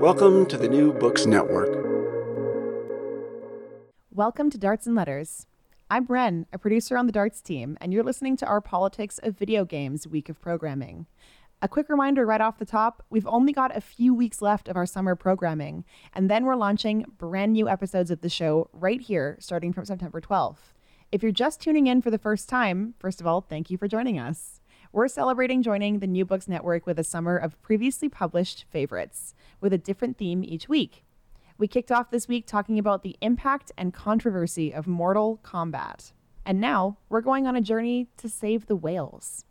Welcome to the New Books Network. Welcome to Darts and Letters. I'm Ren, a producer on the Darts team, and you're listening to our Politics of Video Games week of programming. A quick reminder right off the top we've only got a few weeks left of our summer programming, and then we're launching brand new episodes of the show right here starting from September 12th. If you're just tuning in for the first time, first of all, thank you for joining us. We're celebrating joining the New Books Network with a summer of previously published favorites, with a different theme each week. We kicked off this week talking about the impact and controversy of Mortal Kombat. And now we're going on a journey to save the whales.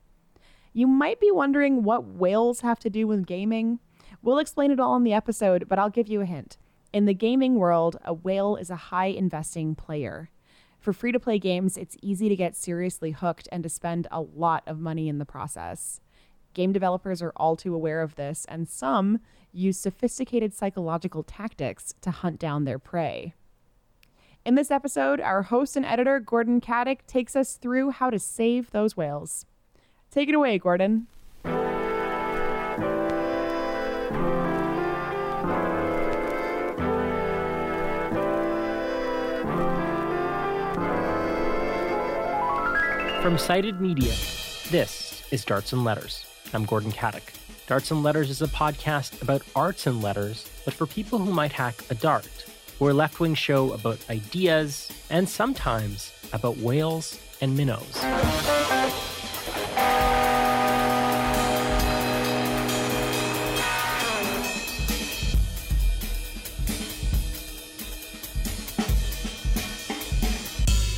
You might be wondering what whales have to do with gaming. We'll explain it all in the episode, but I'll give you a hint. In the gaming world, a whale is a high investing player. For free to play games, it's easy to get seriously hooked and to spend a lot of money in the process. Game developers are all too aware of this, and some use sophisticated psychological tactics to hunt down their prey. In this episode, our host and editor, Gordon Katic, takes us through how to save those whales. Take it away, Gordon. From Cited Media, this is Darts and Letters. I'm Gordon Katic. Darts and Letters is a podcast about arts and letters, but for people who might hack a dart. We're a left wing show about ideas and sometimes about whales and minnows.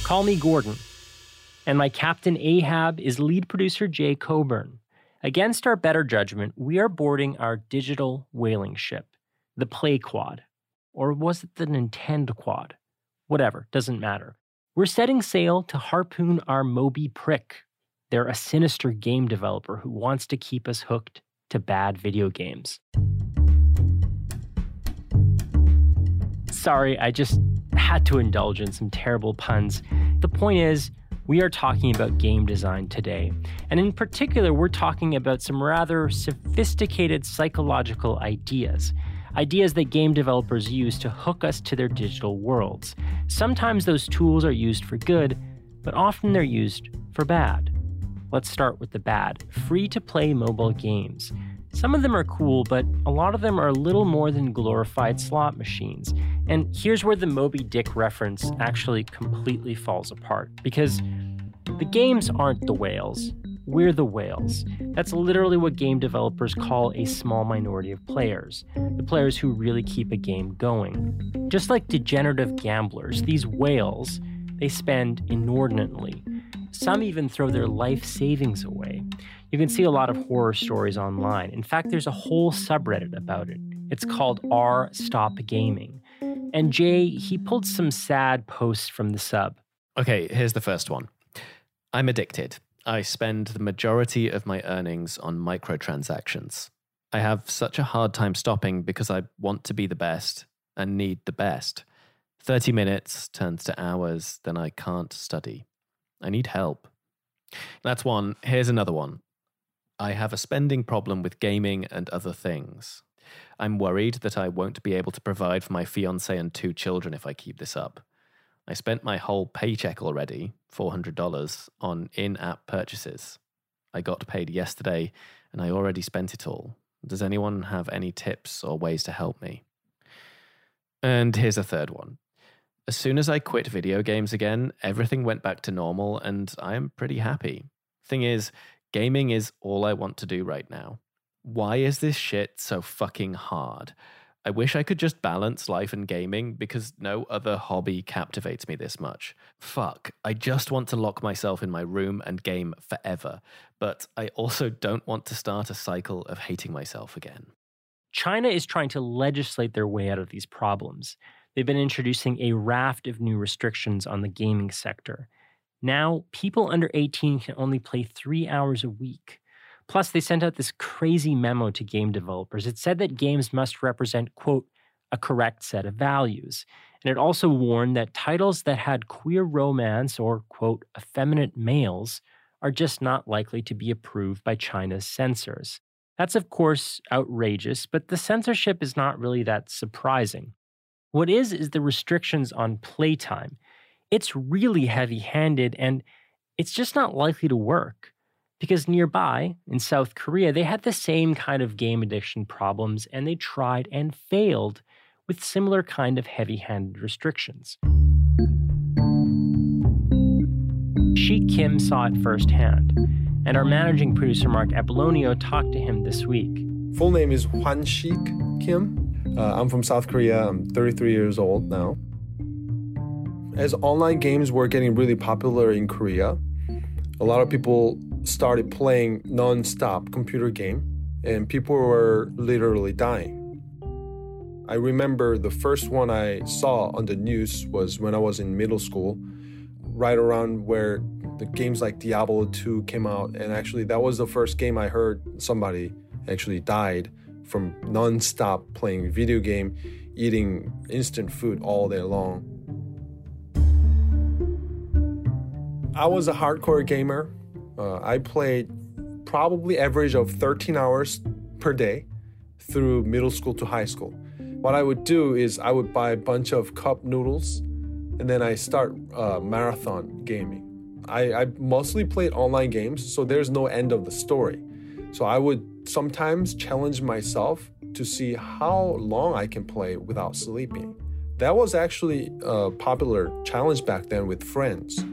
Call me Gordon and my captain Ahab is lead producer Jay Coburn. Against our better judgment, we are boarding our digital whaling ship, the Play Quad. Or was it the Nintendo Quad? Whatever, doesn't matter. We're setting sail to harpoon our Moby Prick. They're a sinister game developer who wants to keep us hooked to bad video games. Sorry, I just had to indulge in some terrible puns. The point is, we are talking about game design today. And in particular, we're talking about some rather sophisticated psychological ideas. Ideas that game developers use to hook us to their digital worlds. Sometimes those tools are used for good, but often they're used for bad. Let's start with the bad free to play mobile games. Some of them are cool, but a lot of them are little more than glorified slot machines. And here's where the Moby Dick reference actually completely falls apart because the games aren't the whales. We're the whales. That's literally what game developers call a small minority of players, the players who really keep a game going. Just like degenerative gamblers, these whales, they spend inordinately. Some even throw their life savings away. You can see a lot of horror stories online. In fact, there's a whole subreddit about it. It's called R Stop Gaming. And Jay, he pulled some sad posts from the sub. Okay, here's the first one. I'm addicted. I spend the majority of my earnings on microtransactions. I have such a hard time stopping because I want to be the best and need the best. 30 minutes turns to hours, then I can't study. I need help. That's one. Here's another one. I have a spending problem with gaming and other things. I'm worried that I won't be able to provide for my fiance and two children if I keep this up. I spent my whole paycheck already, $400, on in app purchases. I got paid yesterday and I already spent it all. Does anyone have any tips or ways to help me? And here's a third one. As soon as I quit video games again, everything went back to normal and I am pretty happy. Thing is, gaming is all I want to do right now. Why is this shit so fucking hard? I wish I could just balance life and gaming because no other hobby captivates me this much. Fuck, I just want to lock myself in my room and game forever, but I also don't want to start a cycle of hating myself again. China is trying to legislate their way out of these problems. They've been introducing a raft of new restrictions on the gaming sector. Now, people under 18 can only play three hours a week. Plus, they sent out this crazy memo to game developers. It said that games must represent, quote, a correct set of values. And it also warned that titles that had queer romance or, quote, effeminate males are just not likely to be approved by China's censors. That's, of course, outrageous, but the censorship is not really that surprising. What is, is the restrictions on playtime. It's really heavy handed and it's just not likely to work. Because nearby, in South Korea, they had the same kind of game addiction problems and they tried and failed with similar kind of heavy-handed restrictions. Sheik Kim saw it firsthand, and our managing producer Mark Apollonio talked to him this week. Full name is Hwan Sheik Kim. Uh, I'm from South Korea. I'm 33 years old now. As online games were getting really popular in Korea, a lot of people started playing non-stop computer game and people were literally dying. I remember the first one I saw on the news was when I was in middle school, right around where the games like Diablo 2 came out and actually that was the first game I heard somebody actually died from non-stop playing video game, eating instant food all day long. I was a hardcore gamer uh, I played probably average of 13 hours per day through middle school to high school. What I would do is I would buy a bunch of cup noodles and then I start uh, marathon gaming. I, I mostly played online games, so there's no end of the story. So I would sometimes challenge myself to see how long I can play without sleeping. That was actually a popular challenge back then with friends.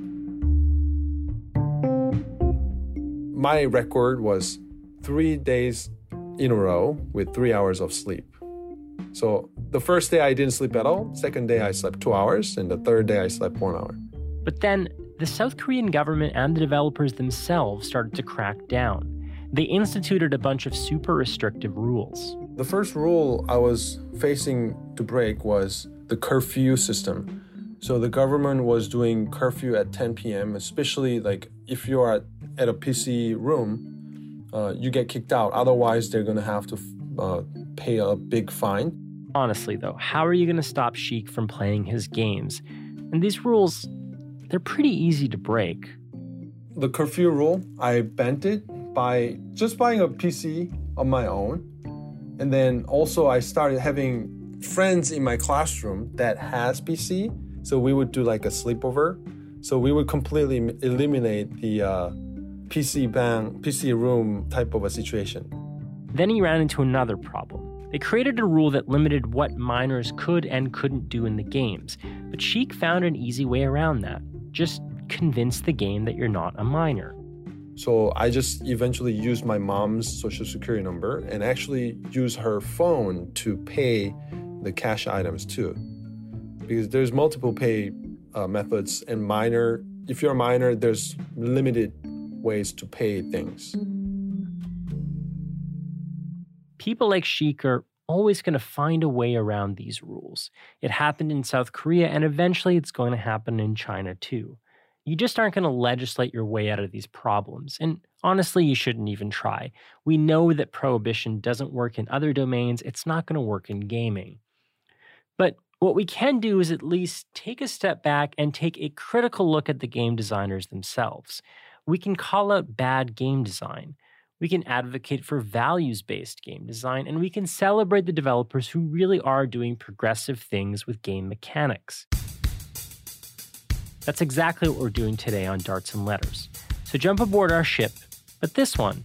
my record was three days in a row with three hours of sleep. So the first day I didn't sleep at all. Second day I slept two hours, and the third day I slept one hour. But then the South Korean government and the developers themselves started to crack down. They instituted a bunch of super restrictive rules. The first rule I was facing to break was the curfew system. So the government was doing curfew at 10 p.m., especially like if you are at at a PC room, uh, you get kicked out. Otherwise, they're going to have to uh, pay a big fine. Honestly, though, how are you going to stop Sheik from playing his games? And these rules, they're pretty easy to break. The curfew rule, I bent it by just buying a PC on my own. And then also, I started having friends in my classroom that has PC. So we would do like a sleepover. So we would completely eliminate the uh, PC bang, PC room type of a situation. Then he ran into another problem. They created a rule that limited what minors could and couldn't do in the games, but Sheik found an easy way around that. Just convince the game that you're not a minor. So I just eventually used my mom's social security number and actually use her phone to pay the cash items too. Because there's multiple pay uh, methods and minor if you're a minor there's limited ways to pay things. People like Sheik are always going to find a way around these rules. It happened in South Korea, and eventually it's going to happen in China too. You just aren't going to legislate your way out of these problems. And honestly, you shouldn't even try. We know that prohibition doesn't work in other domains, it's not going to work in gaming. But what we can do is at least take a step back and take a critical look at the game designers themselves. We can call out bad game design. We can advocate for values based game design, and we can celebrate the developers who really are doing progressive things with game mechanics. That's exactly what we're doing today on Darts and Letters. So jump aboard our ship, but this one,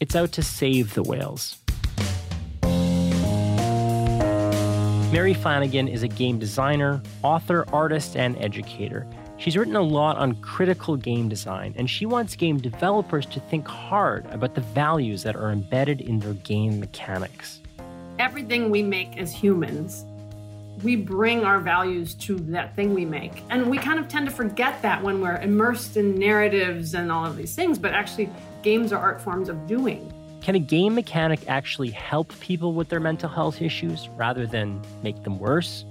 it's out to save the whales. Mary Flanagan is a game designer, author, artist, and educator. She's written a lot on critical game design, and she wants game developers to think hard about the values that are embedded in their game mechanics. Everything we make as humans we bring our values to that thing we make. And we kind of tend to forget that when we're immersed in narratives and all of these things, but actually, games are art forms of doing. Can a game mechanic actually help people with their mental health issues rather than make them worse?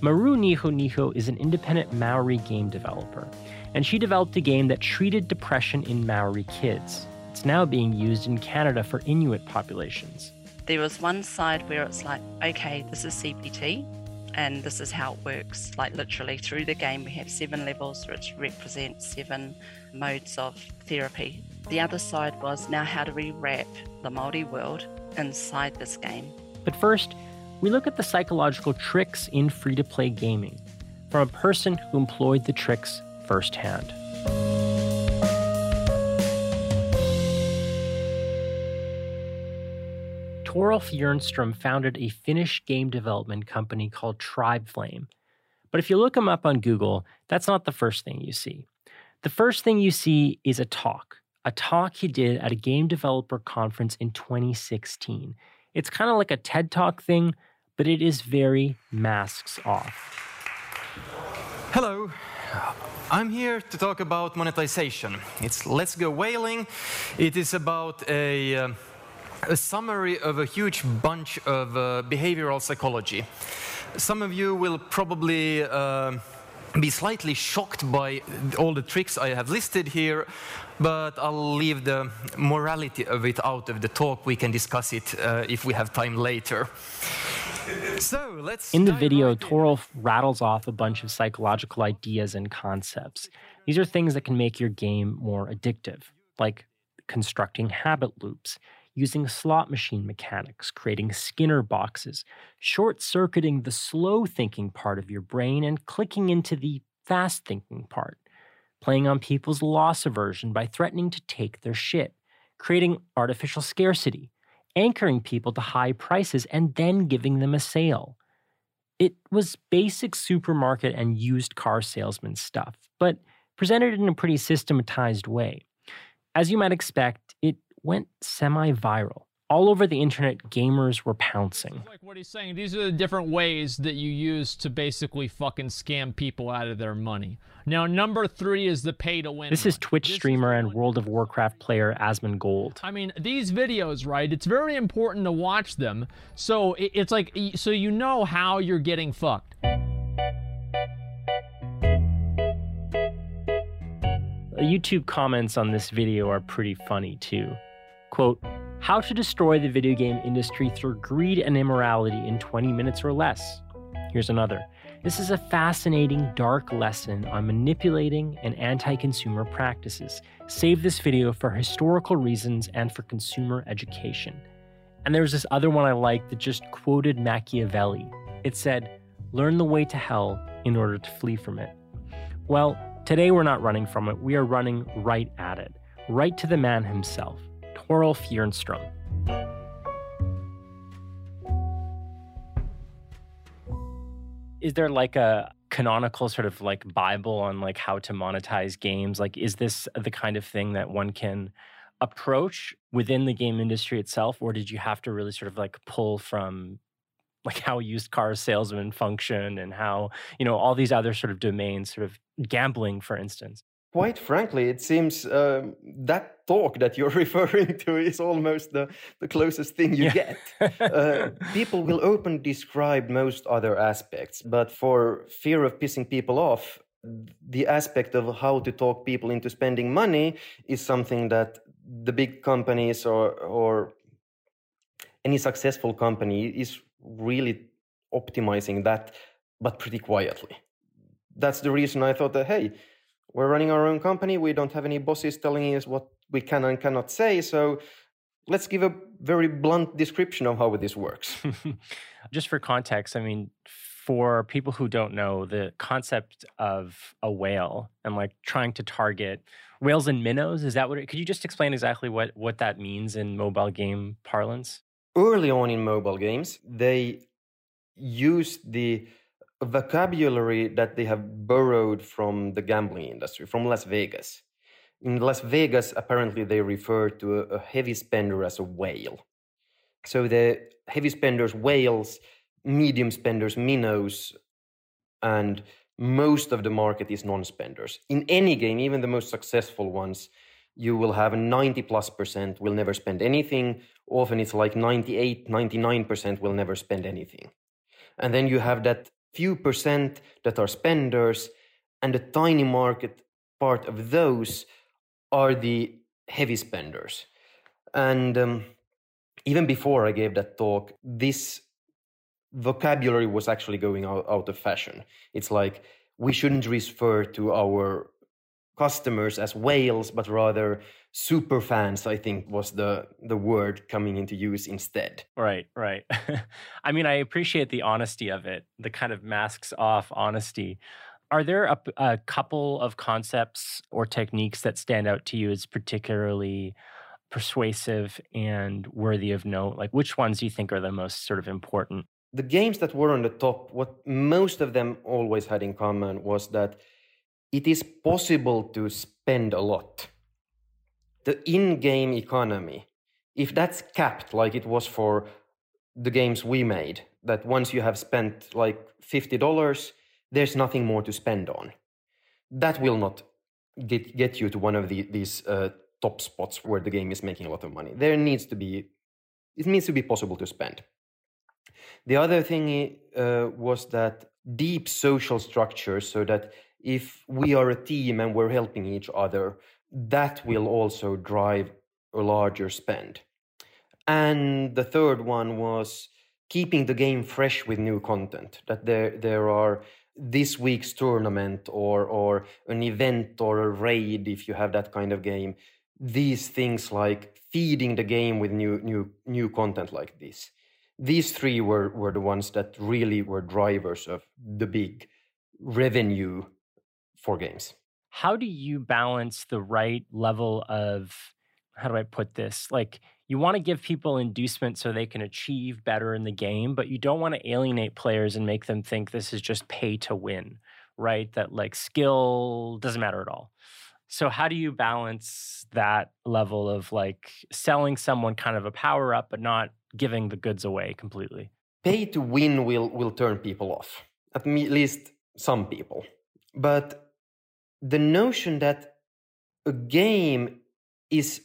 Maru Nihoniho is an independent Maori game developer, and she developed a game that treated depression in Maori kids. It's now being used in Canada for Inuit populations. There was one side where it's like, okay, this is CBT, and this is how it works. Like literally through the game, we have seven levels which represent seven modes of therapy. The other side was now how do we wrap the Maori world inside this game? But first, we look at the psychological tricks in free to play gaming from a person who employed the tricks firsthand. Torulf Jernstrom founded a Finnish game development company called Tribeflame. But if you look him up on Google, that's not the first thing you see. The first thing you see is a talk, a talk he did at a game developer conference in 2016. It's kind of like a TED Talk thing, but it is very masks off. Hello. I'm here to talk about monetization. It's Let's Go Whaling. It is about a, uh, a summary of a huge bunch of uh, behavioral psychology. Some of you will probably uh, be slightly shocked by all the tricks I have listed here, but I'll leave the morality of it out of the talk. We can discuss it uh, if we have time later. So let's. In the video, right Torulf rattles off a bunch of psychological ideas and concepts. These are things that can make your game more addictive, like constructing habit loops, using slot machine mechanics, creating Skinner boxes, short circuiting the slow thinking part of your brain and clicking into the fast thinking part, playing on people's loss aversion by threatening to take their shit, creating artificial scarcity, anchoring people to high prices and then giving them a sale. It was basic supermarket and used car salesman stuff, but presented in a pretty systematized way. As you might expect, went semi viral. All over the internet, gamers were pouncing. Like what he's saying, these are the different ways that you use to basically fucking scam people out of their money. Now, number three is the pay to win. This is Twitch streamer and World of Warcraft player Asmongold. I mean, these videos, right? It's very important to watch them. So it's like, so you know how you're getting fucked. Uh, YouTube comments on this video are pretty funny too. Quote, how to destroy the video game industry through greed and immorality in 20 minutes or less. Here's another. This is a fascinating, dark lesson on manipulating and anti consumer practices. Save this video for historical reasons and for consumer education. And there's this other one I like that just quoted Machiavelli. It said, Learn the way to hell in order to flee from it. Well, today we're not running from it, we are running right at it, right to the man himself. Torulf Jernstrom. Is there like a canonical sort of like Bible on like how to monetize games? Like, is this the kind of thing that one can approach within the game industry itself, or did you have to really sort of like pull from like how used car salesmen function and how you know all these other sort of domains, sort of gambling, for instance? Quite frankly, it seems um, that talk that you're referring to is almost the, the closest thing you yeah. get. Uh, people will openly describe most other aspects, but for fear of pissing people off, the aspect of how to talk people into spending money is something that the big companies or, or any successful company is really optimizing that, but pretty quietly. That's the reason I thought that, hey, we're running our own company. We don't have any bosses telling us what we can and cannot say. So let's give a very blunt description of how this works. Just for context, I mean, for people who don't know, the concept of a whale and like trying to target whales and minnows, is that what it, could you just explain exactly what, what that means in mobile game parlance? Early on in mobile games, they used the vocabulary that they have borrowed from the gambling industry, from Las Vegas. In Las Vegas, apparently, they refer to a, heavy spender as a whale. So the heavy spenders, whales, medium spenders, minnows, and most of the market is non spenders. In any game, even the most successful ones, you will have 90 plus percent will never spend anything. Often it's like 98, 99% will never spend anything. And then you have that few percent that are spenders, and the tiny market part of those are the heavy spenders. And um, even before I gave that talk, this vocabulary was actually going out, out of fashion. It's like we shouldn't refer to our customers as whales, but rather super fans, I think was the, the word coming into use instead. Right, right. I mean, I appreciate the honesty of it, the kind of masks off honesty. Are there a, a couple of concepts or techniques that stand out to you as particularly persuasive and worthy of note? Like, which ones do you think are the most sort of important? The games that were on the top, what most of them always had in common was that it is possible to spend a lot. The in game economy, if that's capped like it was for the games we made, that once you have spent like $50, there's nothing more to spend on. That will not get, get you to one of the, these uh, top spots where the game is making a lot of money. There needs to be, it needs to be possible to spend. The other thing uh, was that deep social structures so that if we are a team and we're helping each other, that will also drive a larger spend. And the third one was keeping the game fresh with new content. That there there are this week's tournament or or an event or a raid if you have that kind of game. These things like feeding the game with new new new content like this. These three were, were the ones that really were drivers of the big revenue for games. How do you balance the right level of, how do I put this? Like, you want to give people inducement so they can achieve better in the game, but you don't want to alienate players and make them think this is just pay to win, right? That like skill doesn't matter at all. So, how do you balance that level of like selling someone kind of a power up, but not giving the goods away completely? Pay to win will, will turn people off, at least some people. But the notion that a game is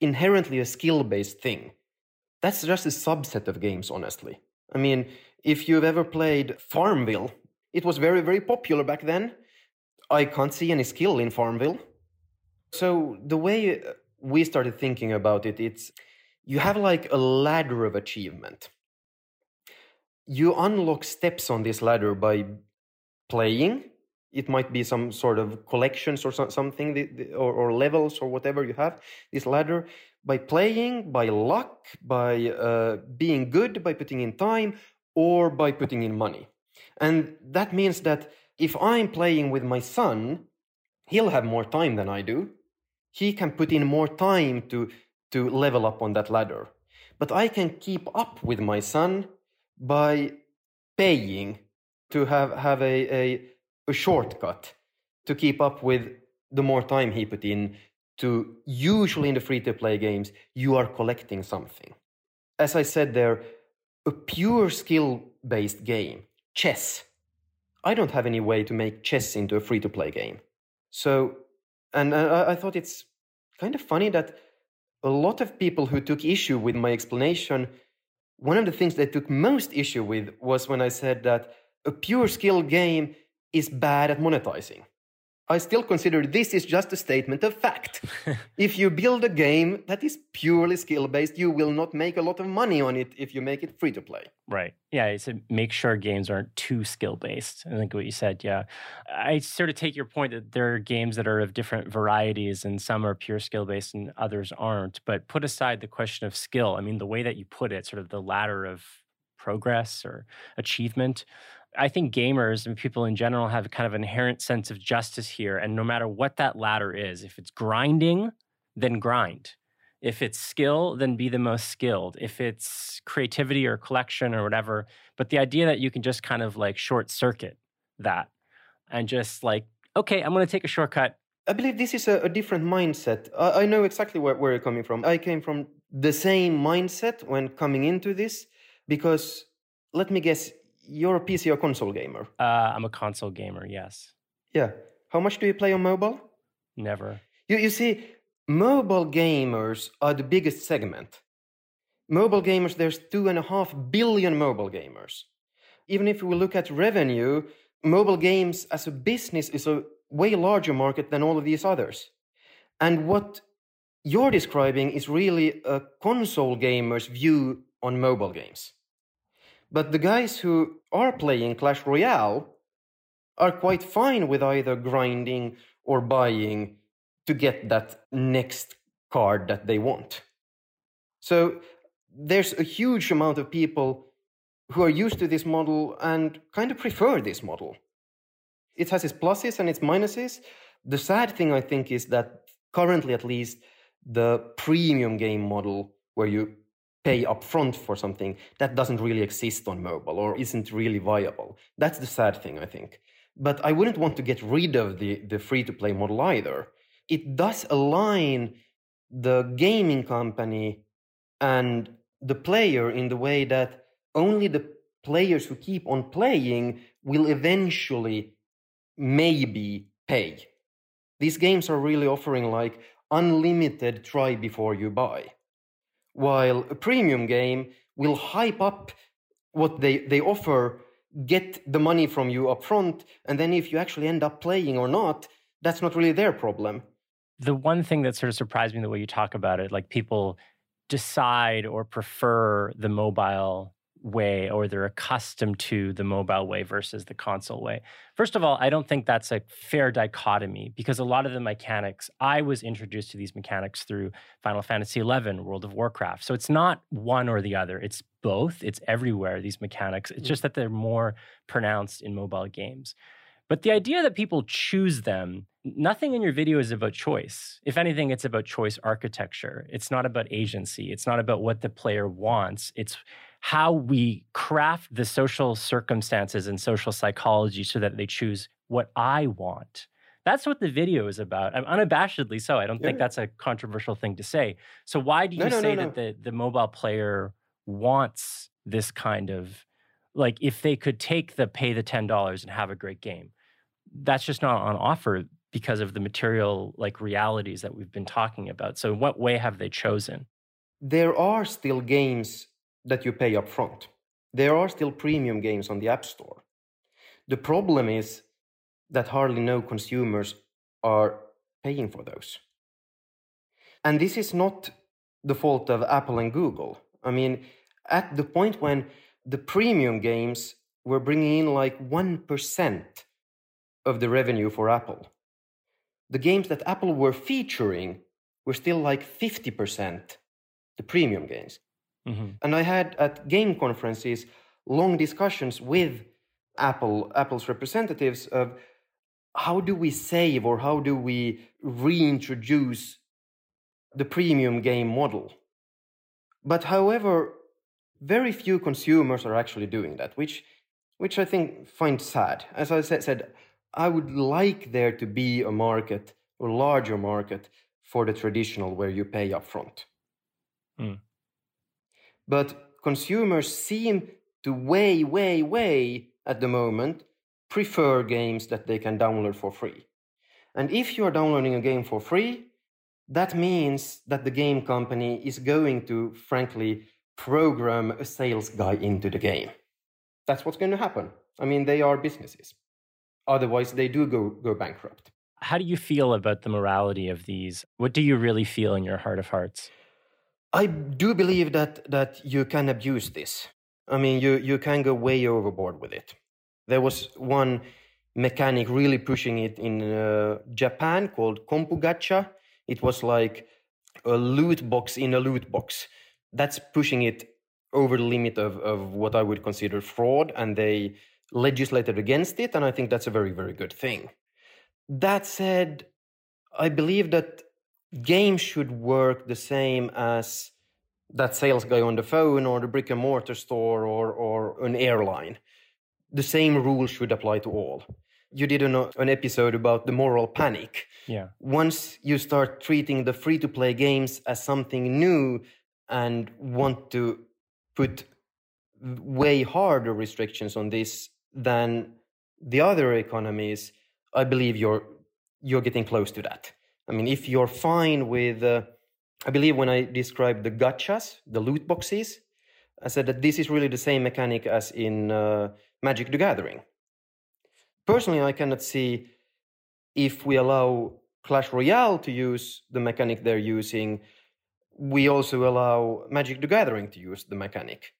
inherently a skill based thing, that's just a subset of games, honestly. I mean, if you've ever played Farmville, it was very, very popular back then. I can't see any skill in Farmville. So the way uh, we started thinking about it, it's you have like a ladder of achievement. You unlock steps on this ladder by playing it might be some sort of collections or something or, or, levels or whatever you have this ladder by playing by luck by uh, being good by putting in time or by putting in money. And that means that if i'm playing with my son he'll have more time than i do. He can put in more time to to level up on that ladder. But i can keep up with my son by paying to have have a, a a shortcut to keep up with the more time he put in to usually in the free to play games you are collecting something. As i said there a pure skill based game chess. I don't have any way to make chess into a free to play game. So and uh, I, I thought it's kind of funny that a lot of people who took issue with my explanation one of the things they took most issue with was when i said that a pure skill game is bad at monetizing. I still consider this is just a statement of fact. if you build a game that is purely skill based, you will not make a lot of money on it if you make it free to play. Right. Yeah. It's a make sure games aren't too skill based. I think what you said. Yeah. I sort of take your point that there are games that are of different varieties and some are pure skill based and others aren't. But put aside the question of skill, I mean, the way that you put it, sort of the ladder of progress or achievement I think gamers and people in general have kind of inherent sense of justice here. And no matter what that ladder is, if it's grinding, then grind. If it's skill, then be the most skilled. If it's creativity or collection or whatever, but the idea that you can just kind of like short circuit that and just like, okay, I'm going to take a shortcut. I believe this is a, a different mindset. I, I know exactly where, where you're coming from. I came from the same mindset when coming into this because let me guess, you're a PC or console gamer. Uh, I'm a console gamer, yes. Yeah. How much do you play on mobile? Never. You, you see, mobile gamers are the biggest segment. Mobile gamers, there's two and a half billion mobile gamers. Even if we look at revenue, mobile games as a business is a way larger market than all of these others. And what you're describing is really a console gamer's view on mobile games. But the guys who are playing Clash Royale are quite fine with either grinding or buying to get that next card that they want. So there's a huge amount of people who are used to this model and kind of prefer this model. It has its pluses and its minuses. The sad thing, I think, is that currently, at least, the premium game model where you pay upfront for something that doesn't really exist on mobile or isn't really viable. That's the sad thing, I think. But I wouldn't want to get rid of the, the free to play model either. It does align the gaming company and the player in the way that only the players who keep on playing will eventually maybe pay. These games are really offering like unlimited try before you buy. While a premium game will hype up what they, they offer, get the money from you up front, and then if you actually end up playing or not, that's not really their problem. The one thing that sort of surprised me the way you talk about it, like people decide or prefer the mobile way or they're accustomed to the mobile way versus the console way. First of all, I don't think that's a fair dichotomy because a lot of the mechanics, I was introduced to these mechanics through Final Fantasy XI, World of Warcraft. So it's not one or the other, it's both. It's everywhere, these mechanics. It's mm. just that they're more pronounced in mobile games. But the idea that people choose them, nothing in your video is about choice. If anything, it's about choice architecture. It's not about agency. It's not about what the player wants. It's how we craft the social circumstances and social psychology so that they choose what I want. That's what the video is about. I'm unabashedly so. I don't yeah. think that's a controversial thing to say. So why do you no, no, say no, that the, the mobile player wants this kind of like if they could take the pay the $10 and have a great game? That's just not on offer because of the material like realities that we've been talking about. So in what way have they chosen? There are still games that you pay up front. There are still premium games on the App Store. The problem is that hardly no consumers are paying for those. And this is not the fault of Apple and Google. I mean, at the point when the premium games were bringing in like 1% of the revenue for Apple, the games that Apple were featuring were still like 50% the premium games. Mm-hmm. And I had at game conferences long discussions with Apple, Apple's representatives of how do we save or how do we reintroduce the premium game model. But however, very few consumers are actually doing that, which, which I think find sad. As I said, I would like there to be a market, a larger market for the traditional where you pay upfront. Mm. But consumers seem to way, way, way at the moment prefer games that they can download for free. And if you are downloading a game for free, that means that the game company is going to, frankly, program a sales guy into the game. That's what's going to happen. I mean, they are businesses. Otherwise, they do go, go bankrupt. How do you feel about the morality of these? What do you really feel in your heart of hearts? I do believe that that you can abuse this. I mean, you you can go way overboard with it. There was one mechanic really pushing it in uh, Japan called Kompu Gacha. It was like a loot box in a loot box. That's pushing it over the limit of, of what I would consider fraud, and they legislated against it, and I think that's a very, very good thing. That said, I believe that games should work the same as that sales guy on the phone or the brick and mortar store or, or an airline. The same rules should apply to all. You did an, an episode about the moral panic. Yeah. Once you start treating the free to play games as something new and want to put way harder restrictions on this than the other economies, I believe you're you're getting close to that. I mean, if you're fine with, uh, I believe when I described the gachas, the loot boxes, I said that this is really the same mechanic as in uh, Magic the Gathering. Personally, I cannot see if we allow Clash Royale to use the mechanic they're using, we also allow Magic the Gathering to use the mechanic.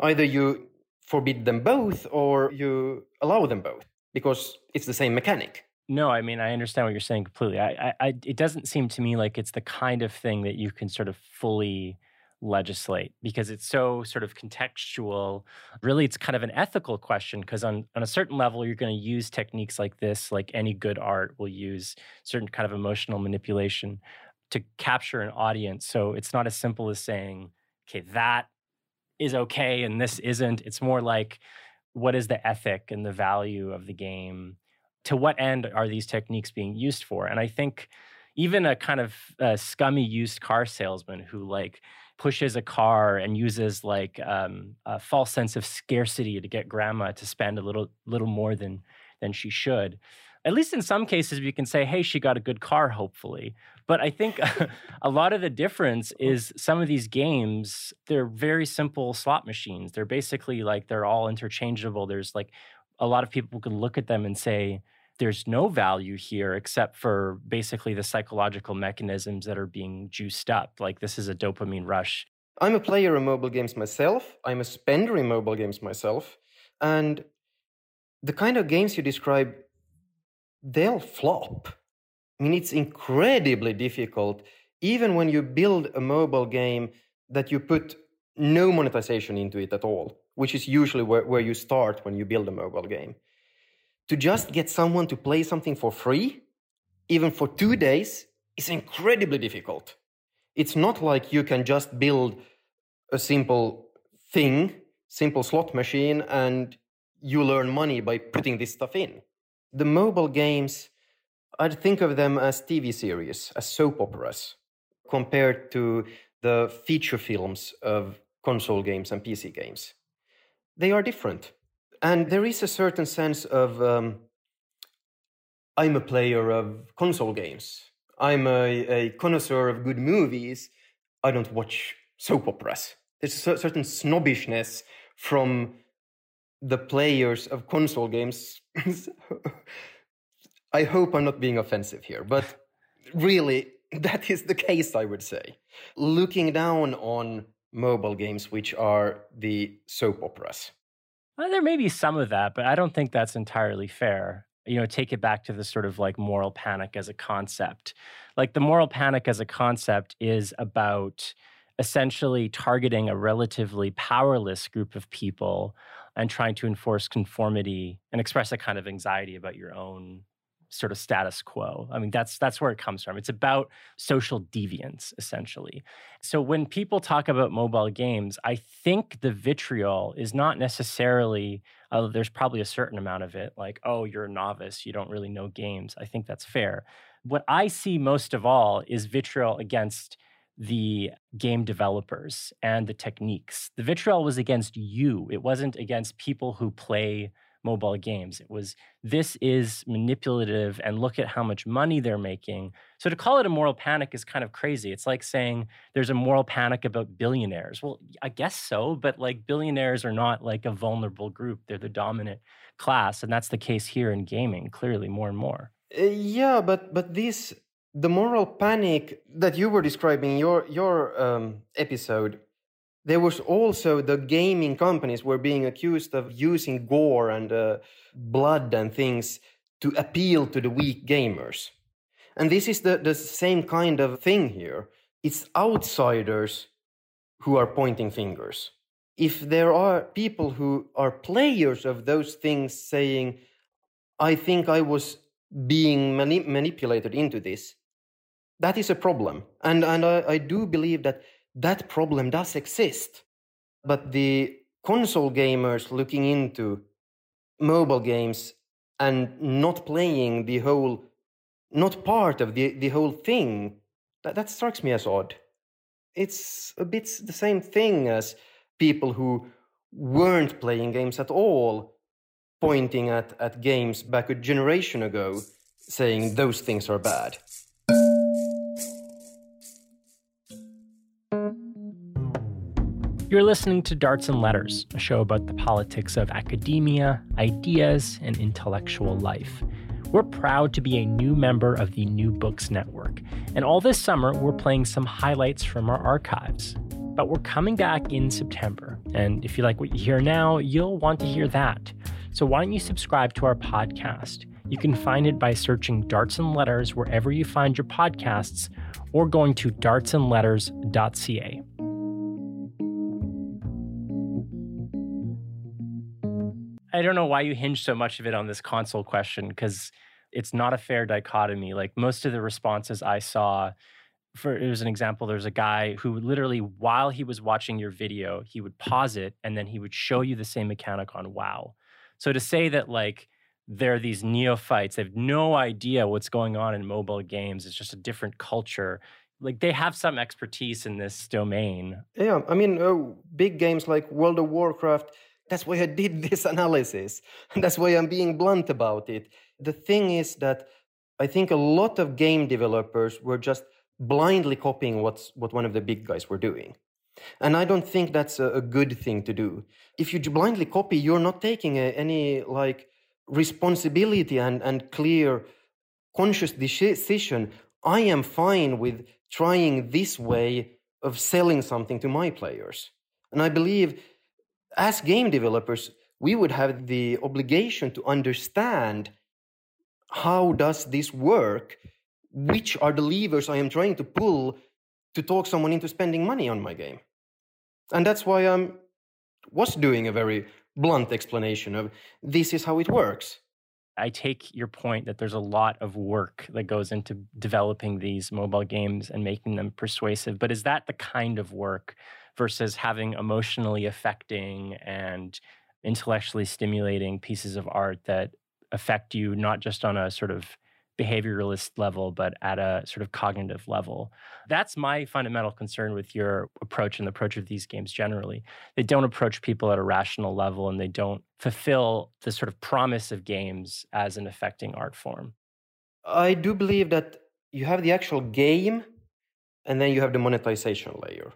Either you forbid them both or you allow them both because it's the same mechanic. No, I mean I understand what you're saying completely. I, I, it doesn't seem to me like it's the kind of thing that you can sort of fully legislate because it's so sort of contextual. Really, it's kind of an ethical question because on on a certain level, you're going to use techniques like this, like any good art will use certain kind of emotional manipulation to capture an audience. So it's not as simple as saying, okay, that is okay and this isn't. It's more like what is the ethic and the value of the game? To what end are these techniques being used for? And I think even a kind of uh, scummy used car salesman who like pushes a car and uses like um, a false sense of scarcity to get grandma to spend a little little more than than she should at least in some cases we can say hey she got a good car hopefully. But i think a lot of the difference is some of these games they're very simple slot machines. They're basically like they're all interchangeable. There's like a lot of people can look at them and say there's no value here except for basically the psychological mechanisms that are being juiced up like this is a dopamine rush i'm a player in mobile games myself i'm a spender in mobile games myself and the kind of games you describe they'll flop. I mean, it's incredibly difficult, even when you build a mobile game that you put no monetization into it at all, which is usually where, where you start when you build a mobile game. To just get someone to play something for free, even for two days, is incredibly difficult. It's not like you can just build a simple thing, simple slot machine, and you learn money by putting this stuff in the mobile games, I'd think of them as TV series, as soap operas, compared to the feature films of console games and PC games. They are different. And there is a certain sense of um, I'm a player of console games. I'm a, a, connoisseur of good movies. I don't watch soap operas. There's a certain snobbishness from the players of console games. I hope I'm not being offensive here, but really, that is the case, I would say. Looking down on mobile games, which are the soap operas. Well, there may be some of that, but I don't think that's entirely fair. You know, take it back to the sort of like moral panic as a concept. Like the moral panic as a concept is about essentially targeting a relatively powerless group of people and trying to enforce conformity and express a kind of anxiety about your own sort of status quo. I mean, that's that's where it comes from. It's about social deviance, essentially. So when people talk about mobile games, I think the vitriol is not necessarily. Uh, there's probably a certain amount of it, like, oh, you're a novice, you don't really know games. I think that's fair. What I see most of all is vitriol against the game developers and the techniques. The vitriol was against you, it wasn't against people who play mobile games. It was this is manipulative and look at how much money they're making. So to call it a moral panic is kind of crazy. It's like saying there's a moral panic about billionaires. Well, I guess so, but like billionaires are not like a vulnerable group. They're the dominant class and that's the case here in gaming clearly more and more. Uh, yeah, but but this the moral panic that you were describing your your um, episode there was also the gaming companies were being accused of using gore and uh, blood and things to appeal to the weak gamers. And this is the, the same kind of thing here. It's outsiders who are pointing fingers. If there are people who are players of those things saying i think i was being mani- manipulated into this That is a problem. And, and I, I do believe that that problem does exist. But the console gamers looking into mobile games and not playing the whole, not part of the, the whole thing, that, that strikes me as odd. It's a bit the same thing as people who weren't playing games at all pointing at, at games back a generation ago saying those things are bad. You're listening to Darts and Letters, a show about the politics of academia, ideas, and intellectual life. We're proud to be a new member of the New Books Network, and all this summer we're playing some highlights from our archives. But we're coming back in September, and if you like what you hear now, you'll want to hear that. So why don't you subscribe to our podcast? You can find it by searching Darts and Letters wherever you find your podcasts or going to dartsandletters.ca. I don't know why you hinge so much of it on this console question because it's not a fair dichotomy. Like most of the responses I saw, for it was an example, there's a guy who literally, while he was watching your video, he would pause it and then he would show you the same mechanic on WoW. So to say that like they're these neophytes, they have no idea what's going on in mobile games, it's just a different culture. Like they have some expertise in this domain. Yeah, I mean, uh, big games like World of Warcraft that's why I did this analysis. That's why I'm being blunt about it. The thing is that I think a lot of game developers were just blindly copying what's, what one of the big guys were doing. And I don't think that's a, a good thing to do. If you blindly copy, you're not taking a, any like responsibility and, and clear conscious decision. I am fine with trying this way of selling something to my players. And I believe as game developers, we would have the obligation to understand how does this work? Which are the levers I am trying to pull to talk someone into spending money on my game? And that's why I was doing a very blunt explanation of this is how it works. I take your point that there's a lot of work that goes into developing these mobile games and making them persuasive. But is that the kind of work versus having emotionally affecting and intellectually stimulating pieces of art that affect you not just on a sort of behavioralist level, but at a sort of cognitive level. That's my fundamental concern with your approach and the approach of these games generally. They don't approach people at a rational level and they don't fulfill the sort of promise of games as an affecting art form. I do believe that you have the actual game and then you have the monetization layer.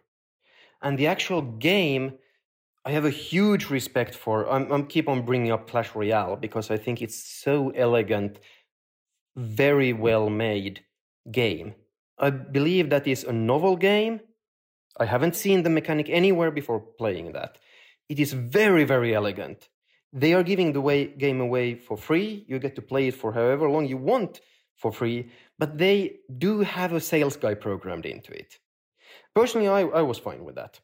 And the actual game, I have a huge respect for. I'm, I'm keep on bringing up Clash Royale because I think it's so elegant, very well made game. I believe that is a novel game. I haven't seen the mechanic anywhere before playing that. It is very, very elegant. They are giving the way, game away for free. You get to play it for however long you want for free, but they do have a sales guy programmed into it. Personally, I, I was fine with that.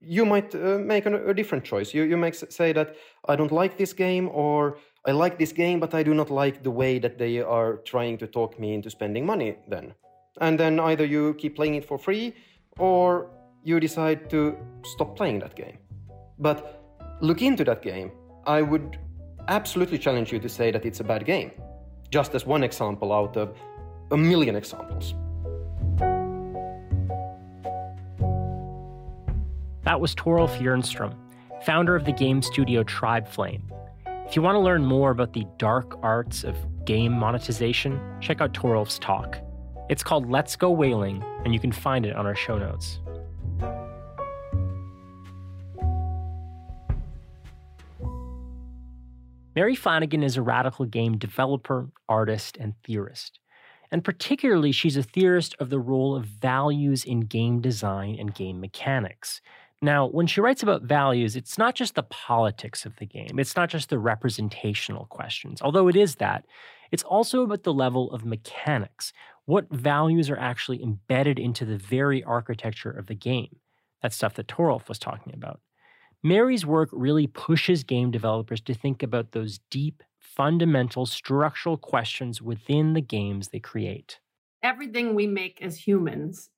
You might uh, make an, a different choice. You, you might say that I don't like this game, or I like this game, but I do not like the way that they are trying to talk me into spending money then. And then either you keep playing it for free, or you decide to stop playing that game. But look into that game. I would absolutely challenge you to say that it's a bad game, just as one example out of a million examples. That was Torulf Jernstrom, founder of the game studio Tribeflame. If you want to learn more about the dark arts of game monetization, check out Torulf's talk. It's called Let's Go Whaling, and you can find it on our show notes. Mary Flanagan is a radical game developer, artist, and theorist. And particularly, she's a theorist of the role of values in game design and game mechanics. Now, when she writes about values, it's not just the politics of the game, it's not just the representational questions, although it is that. It's also about the level of mechanics. What values are actually embedded into the very architecture of the game? That stuff that Torulf was talking about. Mary's work really pushes game developers to think about those deep, fundamental structural questions within the games they create. everything we make as humans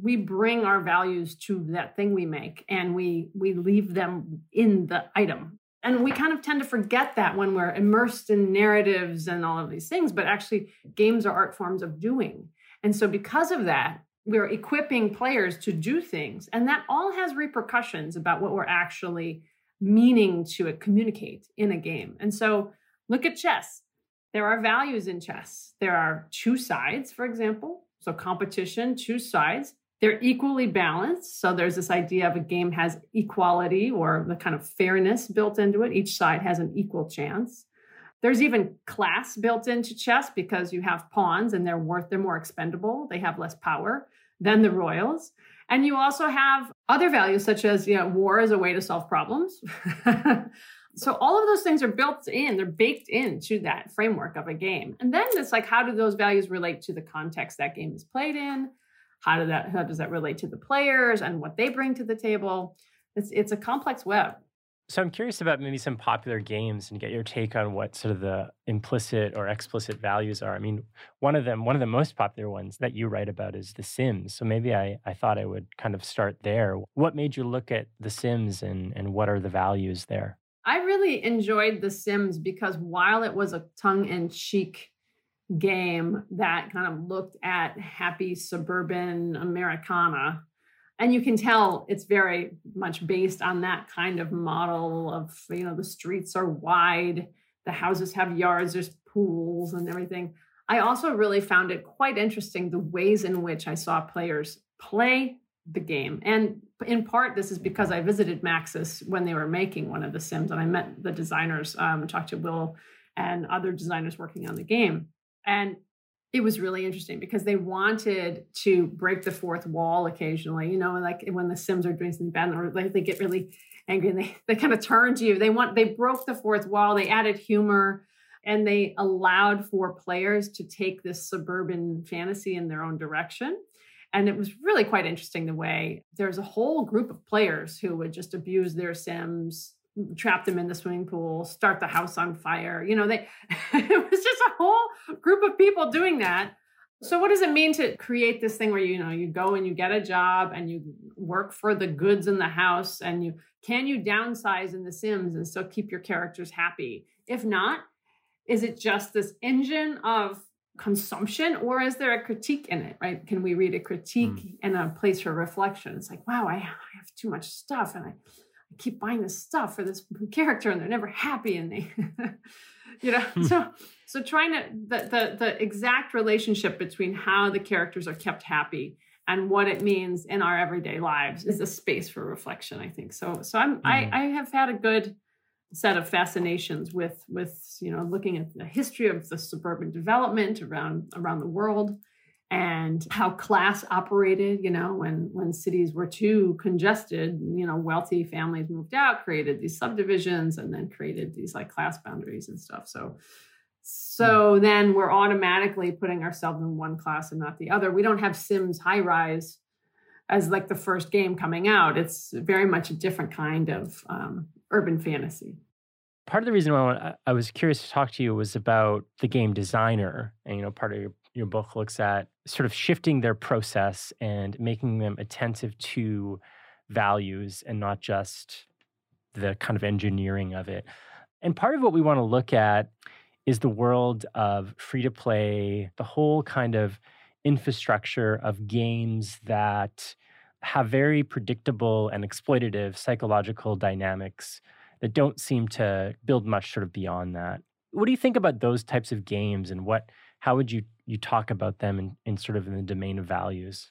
we bring our values to that thing we make and we we leave them in the item. And we kind of tend to forget that when we're immersed in narratives and all of these things but actually games are art forms of doing. And so because of that we're equipping players to do things and that all has repercussions about what we're actually meaning to communicate in a game. And so look at chess. There are values in chess. There are two sides for example. So competition two sides they're equally balanced. So there's this idea of a game has equality or the kind of fairness built into it. Each side has an equal chance. There's even class built into chess because you have pawns and they're worth, they're more expendable. They have less power than the royals. And you also have other values such as, you know, war is a way to solve problems. so all of those things are built in, they're baked into that framework of a game. And then it's like, how do those values relate to the context that game is played in? How does that how does that relate to the players and what they bring to the table? It's it's a complex web. So i'm curious about maybe some popular games and get your take on what sort of the implicit or explicit values are. I mean one of them one of the most popular ones that you write about is the sims. So maybe i i thought i would kind of start there. What made you look at the sims and and what are the values there? I really enjoyed the sims because while it was a tongue-in-cheek game that kind of looked at happy suburban Americana. And you can tell it's very much based on that kind of model of, you know, the streets are wide, the houses have yards, there's pools and everything. I also really found it quite interesting the ways in which I saw players play the game. And in part, this is because I visited Maxis when they were making one of the Sims and I met the designers, um, talked to Will and other designers working on the game. And it was really interesting because they wanted to break the fourth wall occasionally, you know, like when the Sims are doing something bad or like they get really angry and they, they kind of turn to you. They want they broke the fourth wall, they added humor and they allowed for players to take this suburban fantasy in their own direction. And it was really quite interesting the way there's a whole group of players who would just abuse their Sims trap them in the swimming pool, start the house on fire. You know, they it was just a whole group of people doing that. So what does it mean to create this thing where you know you go and you get a job and you work for the goods in the house and you can you downsize in the sims and still keep your characters happy? If not, is it just this engine of consumption or is there a critique in it, right? Can we read a critique mm. and a place for reflection? It's like, wow, I, I have too much stuff and I I keep buying this stuff for this character and they're never happy and they you know hmm. so so trying to the, the the exact relationship between how the characters are kept happy and what it means in our everyday lives is a space for reflection i think so so i'm mm. i i have had a good set of fascinations with with you know looking at the history of the suburban development around around the world and how class operated you know when when cities were too congested you know wealthy families moved out created these subdivisions and then created these like class boundaries and stuff. So so hmm. then we're automatically putting ourselves in one class and not the other. We don't have sims high rise as like the first game coming out. It's very much a different kind of um, urban fantasy. Part of the reason why I was curious to talk to you was about the game designer and you know part of your your book looks at sort of shifting their process and making them attentive to values and not just the kind of engineering of it. And part of what we want to look at is the world of free to play, the whole kind of infrastructure of games that have very predictable and exploitative psychological dynamics that don't seem to build much sort of beyond that. What do you think about those types of games and what how would you you talk about them in, in sort of in the domain of values?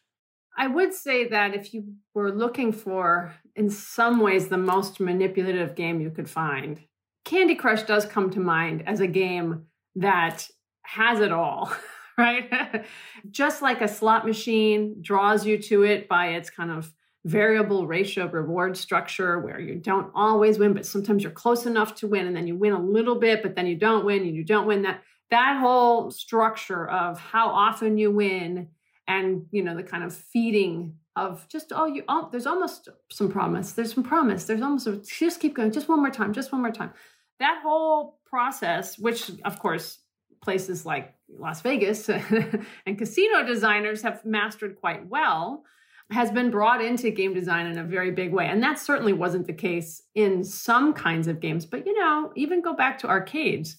I would say that if you were looking for, in some ways, the most manipulative game you could find, Candy Crush does come to mind as a game that has it all, right? Just like a slot machine draws you to it by its kind of variable ratio reward structure where you don't always win, but sometimes you're close enough to win and then you win a little bit, but then you don't win and you don't win that that whole structure of how often you win and you know the kind of feeding of just oh you oh there's almost some promise. There's some promise. There's almost a, just keep going. Just one more time. Just one more time. That whole process which of course places like Las Vegas and casino designers have mastered quite well has been brought into game design in a very big way. And that certainly wasn't the case in some kinds of games. But, you know, even go back to arcades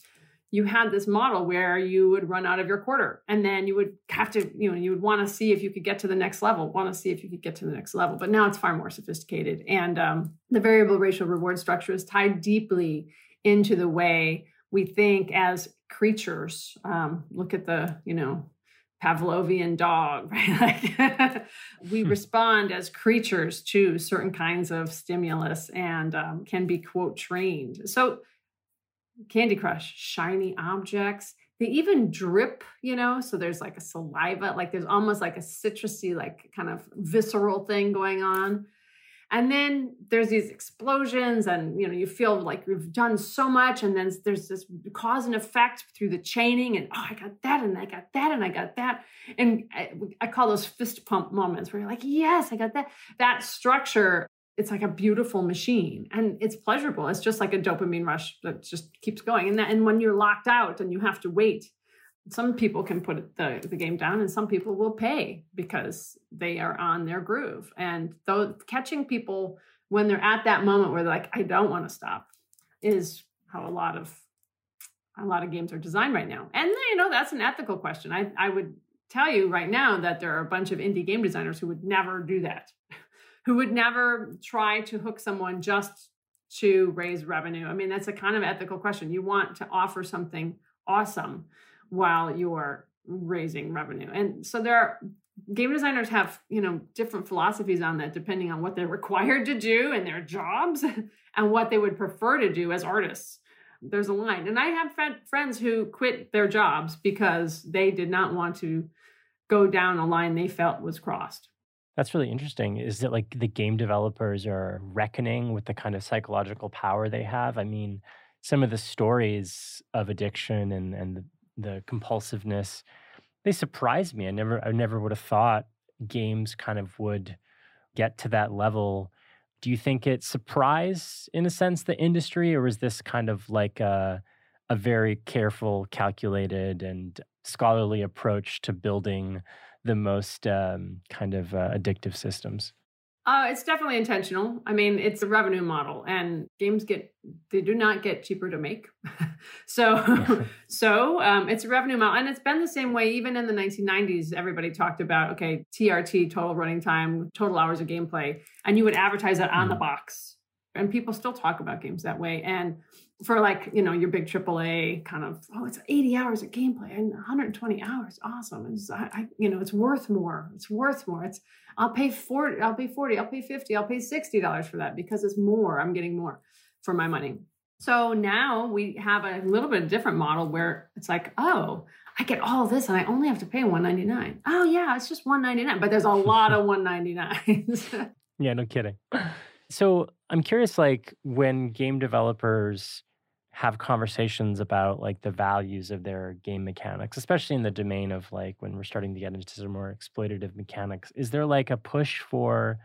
you had this model where you would run out of your quarter and then you would have to you know you would want to see if you could get to the next level want to see if you could get to the next level but now it's far more sophisticated and um, the variable ratio reward structure is tied deeply into the way we think as creatures um, look at the you know pavlovian dog right like we hmm. respond as creatures to certain kinds of stimulus and um, can be quote trained so Candy Crush, shiny objects. They even drip, you know, so there's like a saliva, like there's almost like a citrusy, like kind of visceral thing going on. And then there's these explosions, and you know, you feel like you've done so much, and then there's this cause and effect through the chaining, and oh, I got that, and I got that, and I got that. And I, I call those fist pump moments where you're like, yes, I got that. That structure it's like a beautiful machine and it's pleasurable. It's just like a dopamine rush that just keeps going. And that, and when you're locked out and you have to wait, some people can put the, the game down and some people will pay because they are on their groove. And though catching people when they're at that moment where they're like, I don't want to stop is how a lot of a lot of games are designed right now. And you know, that's an ethical question. I, I would tell you right now that there are a bunch of indie game designers who would never do that who would never try to hook someone just to raise revenue. I mean, that's a kind of ethical question. You want to offer something awesome while you're raising revenue. And so there are game designers have, you know, different philosophies on that depending on what they're required to do in their jobs and what they would prefer to do as artists. There's a line. And I have friends who quit their jobs because they did not want to go down a line they felt was crossed. That's really interesting. Is that like the game developers are reckoning with the kind of psychological power they have? I mean, some of the stories of addiction and and the, the compulsiveness, they surprised me. I never I never would have thought games kind of would get to that level. Do you think it surprised in a sense the industry, or is this kind of like a a very careful, calculated, and scholarly approach to building the most um, kind of uh, addictive systems? Uh, it's definitely intentional. I mean, it's a revenue model, and games get they do not get cheaper to make. so, so um, it's a revenue model, and it's been the same way even in the 1990s. Everybody talked about okay, TRT, total running time, total hours of gameplay, and you would advertise that on mm. the box, and people still talk about games that way. And for like you know your big AAA kind of oh it's 80 hours of gameplay and 120 hours. Awesome. It's I, I, you know it's worth more. It's worth more. It's I'll pay 40 I'll pay 40 I'll pay 50 I'll pay 60 dollars for that because it's more. I'm getting more for my money. So now we have a little bit different model where it's like oh I get all this and I only have to pay 199 oh yeah it's just 199 but there's a lot of 199s yeah no kidding. So I'm curious like when game developers have conversations about like the values of their game mechanics, especially in the domain of like when we're starting to get into some more exploitative mechanics. Is there like a push for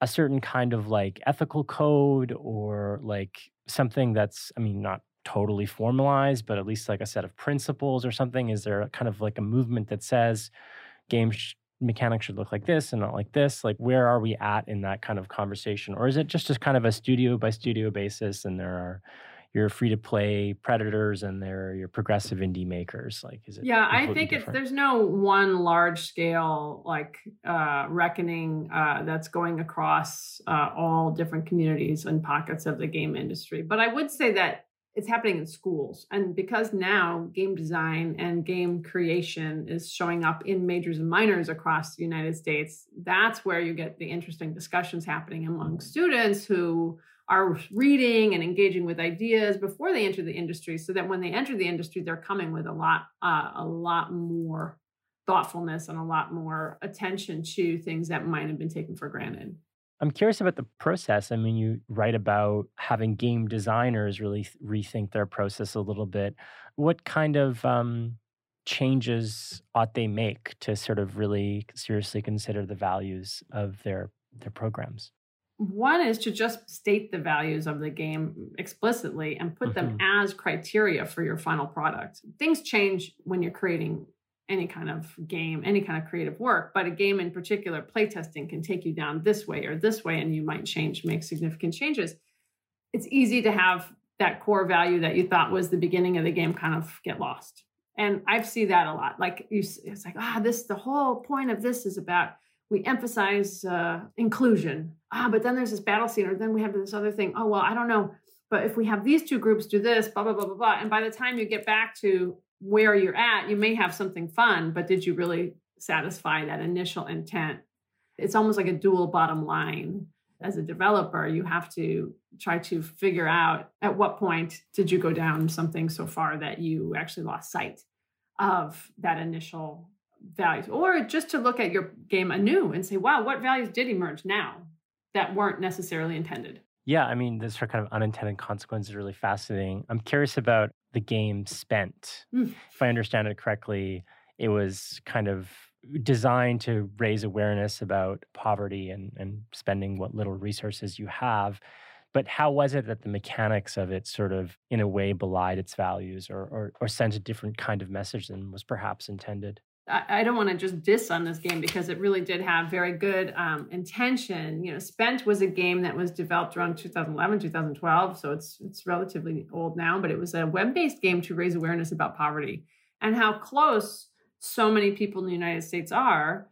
a certain kind of like ethical code or like something that's, I mean, not totally formalized, but at least like a set of principles or something? Is there kind of like a movement that says games mechanics should look like this and not like this? Like, where are we at in that kind of conversation? Or is it just, just kind of a studio by studio basis and there are your free to play predators and they're your progressive indie makers like is it yeah i think different? it's there's no one large scale like uh, reckoning uh, that's going across uh, all different communities and pockets of the game industry but i would say that it's happening in schools and because now game design and game creation is showing up in majors and minors across the united states that's where you get the interesting discussions happening among students who are reading and engaging with ideas before they enter the industry so that when they enter the industry they're coming with a lot uh, a lot more thoughtfulness and a lot more attention to things that might have been taken for granted. I'm curious about the process. I mean you write about having game designers really rethink their process a little bit. What kind of um, changes ought they make to sort of really seriously consider the values of their their programs One is to just state the values of the game explicitly and put them as criteria for your final product. Things change when you're creating any kind of game, any kind of creative work, but a game in particular, playtesting can take you down this way or this way, and you might change, make significant changes. It's easy to have that core value that you thought was the beginning of the game kind of get lost. And I see that a lot. Like you, it's like, ah, this, the whole point of this is about we emphasize uh, inclusion. Ah, but then there's this battle scene, or then we have this other thing. Oh, well, I don't know. But if we have these two groups do this, blah, blah, blah, blah, blah. And by the time you get back to where you're at, you may have something fun, but did you really satisfy that initial intent? It's almost like a dual bottom line. As a developer, you have to try to figure out at what point did you go down something so far that you actually lost sight of that initial values, or just to look at your game anew and say, wow, what values did emerge now that weren't necessarily intended? Yeah, I mean, this kind of unintended consequences is really fascinating. I'm curious about the game Spent. Mm. If I understand it correctly, it was kind of designed to raise awareness about poverty and, and spending what little resources you have. But how was it that the mechanics of it sort of, in a way, belied its values or, or, or sent a different kind of message than was perhaps intended? I, don't want to just diss on this game because it really did have very good um, intention. You know, Spent was a game that was developed around 2011, 2012, so it's it's relatively old now. But it was a web-based game to raise awareness about poverty and how close so many people in the United States are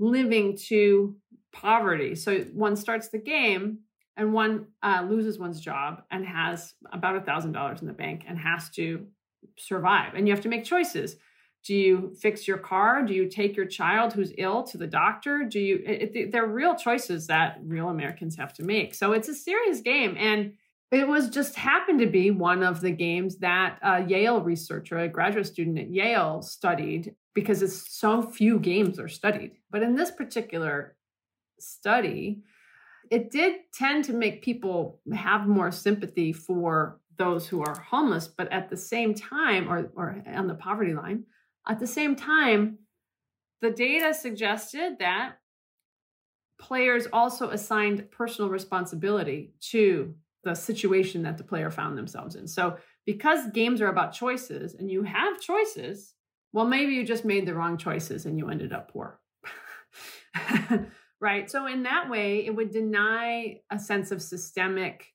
living to poverty. So one starts the game and one uh, loses one's job and has about a thousand dollars in the bank and has to survive, and you have to make choices do you fix your car? Do you take your child who's ill to the doctor? Do you? It, they're real choices that real Americans have to make. So it's a serious game, and it was just happened to be one of the games that a Yale researcher, a graduate student at Yale, studied because it's so few games are studied. But in this particular study, it did tend to make people have more sympathy for those who are homeless, but at the same time, or, or on the poverty line, at the same time, the data suggested that players also assigned personal responsibility to the situation that the player found themselves in. So, because games are about choices and you have choices, well, maybe you just made the wrong choices and you ended up poor. right? So, in that way, it would deny a sense of systemic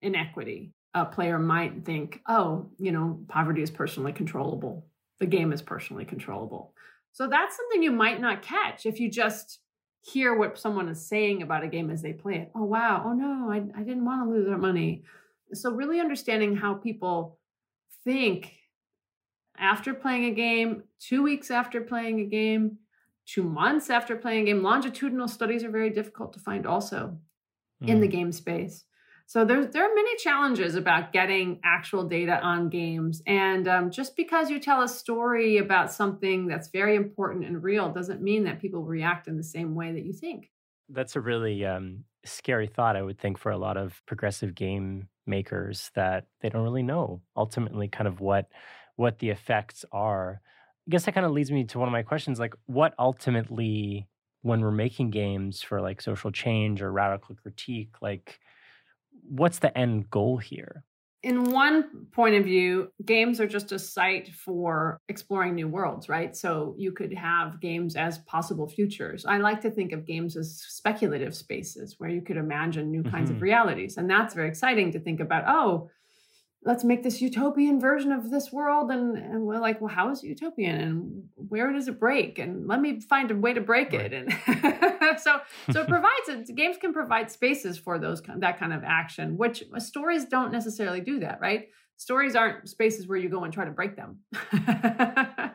inequity. A player might think, oh, you know, poverty is personally controllable the game is personally controllable. So that's something you might not catch if you just hear what someone is saying about a game as they play it. Oh, wow. Oh, no, I, I didn't want to lose that money. So, really understanding how people think after playing a game, two weeks after playing a game, two months after playing a game. Longitudinal studies are very difficult to find also mm. in the mm. game space. So there's there are many challenges about getting actual data on games, and um, just because you tell a story about something that's very important and real doesn't mean that people react in the same way that you think. That's a really um, scary thought, I would think, for a lot of progressive game makers that they don't really know ultimately kind of what what the effects are. I guess that kind of leads me to one of my questions, like what ultimately when we're making games for like social change or radical critique, like what's the end goal here? In one point of view, games are just a site for exploring new worlds, right? So you could have games as possible futures. I like to think of games as speculative spaces where you could imagine new kinds mm-hmm. of realities. And that's very exciting to think about. Oh, let's make this utopian version of this world. And, and we're like well how is it utopian? And where does it break? And let me find a way to break right. it. And so so it provides it games can provide spaces for those that kind of action which uh, stories don't necessarily do that right? Stories aren't spaces where you go and try to break them